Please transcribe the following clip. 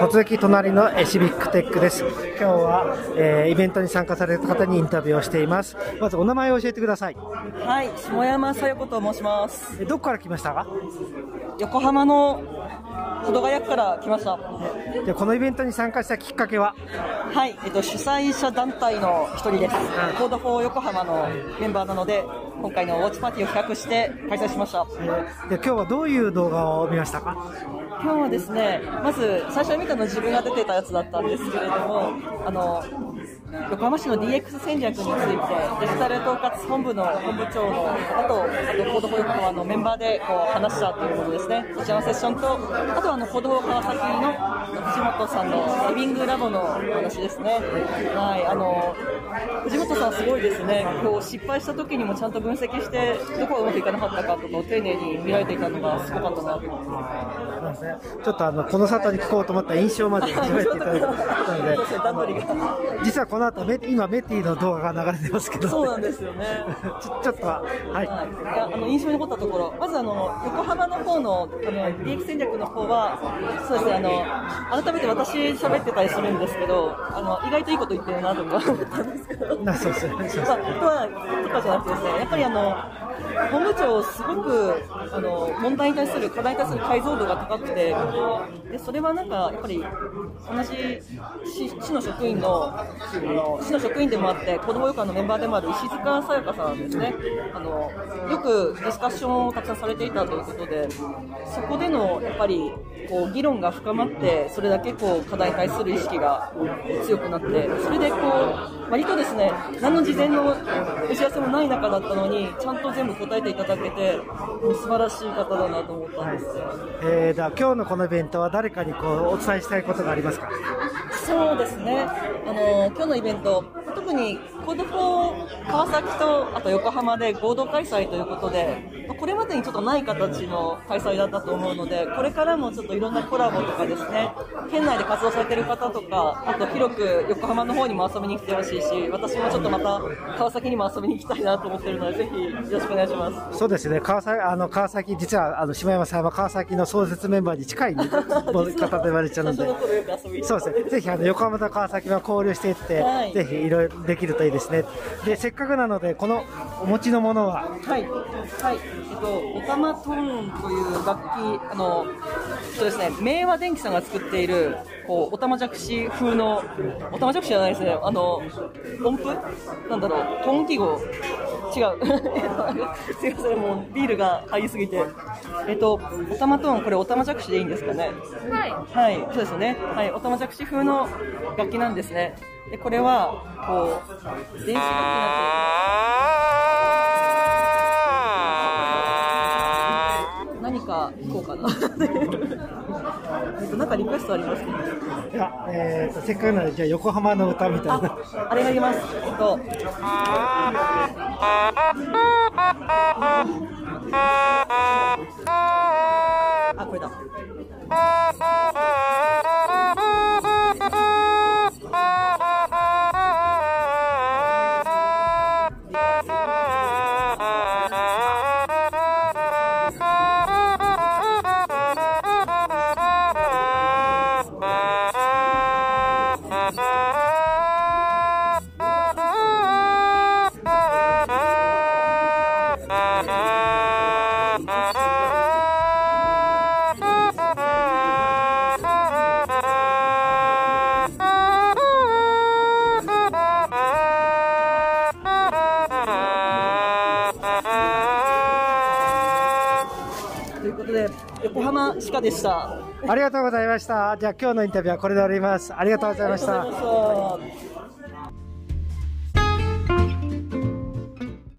突撃隣のシビックテックです。今日は、えーイベントに参加された方にインタビューをしています。まずお名前を教えてください。はい、下山紗代子と申します。えどこから来ましたか？横浜の保土ヶ谷区から来ました。でこのイベントに参加したきっかけは？はい、えっと主催者団体の一人です。 Code for 横浜のメンバーなので、今回のウォッチパーティーを企画して開催しました。で今日はどういう動画を見ましたか？今日はですね、まず最初に見たのは自分が出てたやつだったんですけれども、あの横浜市の DX 戦略について、デジタル統括本部の本部長のあと Code for 横浜のメンバーでこう話したというものですね、そちらのセッションと、あとはあの Code for 川崎の藤本さんのリビングラボの話ですね。はい、あの藤本さんすごいですね、こう失敗した時にもちゃんと分析して、どこがうまくいかなかったかとかを丁寧に見られていたのがすごかったなと。思い。ます。ちょっとあのこの里に聞こうと思った印象まで喋っていただいたので 実はこの後メ今メティの動画が流れてますけど。そうなんですよね。ちょちょっとははい、はい、あの印象に残ったところ、まずあの横浜の方のあの利益戦略の方は、そうですねあの改めて私喋ってたりするんですけど、あの意外といいこと言ってるなとか思ったんですけど。なそうですね。そうですね。まあ、とはとかじゃなくてですね、やっぱりあの本部長すごくあの問題に対する課題に対する解像度が高くて、でそれはなんかやっぱり同じ市の職員のあの市の職員でもあって子ども予館のメンバーでもある石塚さやかさんですね。あのよくディスカッションをたくさんされていたということで、そこでのやっぱりこう議論が深まって、それだけこう課題に対する意識が強くなって、それでこう割とですね、何の事前の打ち合わせもない中だったのに、ちゃんと全部答えていただけて、もう素晴らしい方だなと思ったんですよ。えー、では今日のこのイベントは誰かにこうお伝えしたいことがありますか？そうですね、あの今日のイベント、特に Code for 川崎とあと横浜で合同開催ということで、これまでにちょっとない形の開催だったと思うので、これからもちょっといろんなコラボとかですね、県内で活動されている方とか、あと広く横浜の方にも遊びに来てほしいし、私もちょっとまた川崎にも遊びに行きたいなと思ってるので、ぜひよろしくお願いします。そうですね。川崎あの川崎実はあの島山さんは川崎の創設メンバーに近い方と言われちゃうので そうですね。ぜひあの横浜と川崎は交流していって、はい。ぜひいろいろできるといいですね。でせっかくなのでこのお持ちのものは？はい、はい、えっと、オタマトーンという楽器、あの、そうですね、明和電機さんが作っている、こう、オタマジャクシ風の、オタマジャクシじゃないですね、あの、音符？なんだろう、トーン記号違う。すいません、もうビールが入りすぎて。えっと、オタマトーン、これオタマジャクシでいいんですかね？はい。はい、そうですね。はい、オタマジャクシ風の楽器なんですね。で、これは、こう、電子楽器になってる何か弾こうかな。えっと、なんかリクエストありますか？いや、えー、とせっかくなのでじゃあ横浜の歌みたいなあ、あれがあります。えっと。ことで、横浜歯科でした。ありがとうございました。じゃあ今日のインタビューはこれで終わります。ありがとうございました。ありがとうございました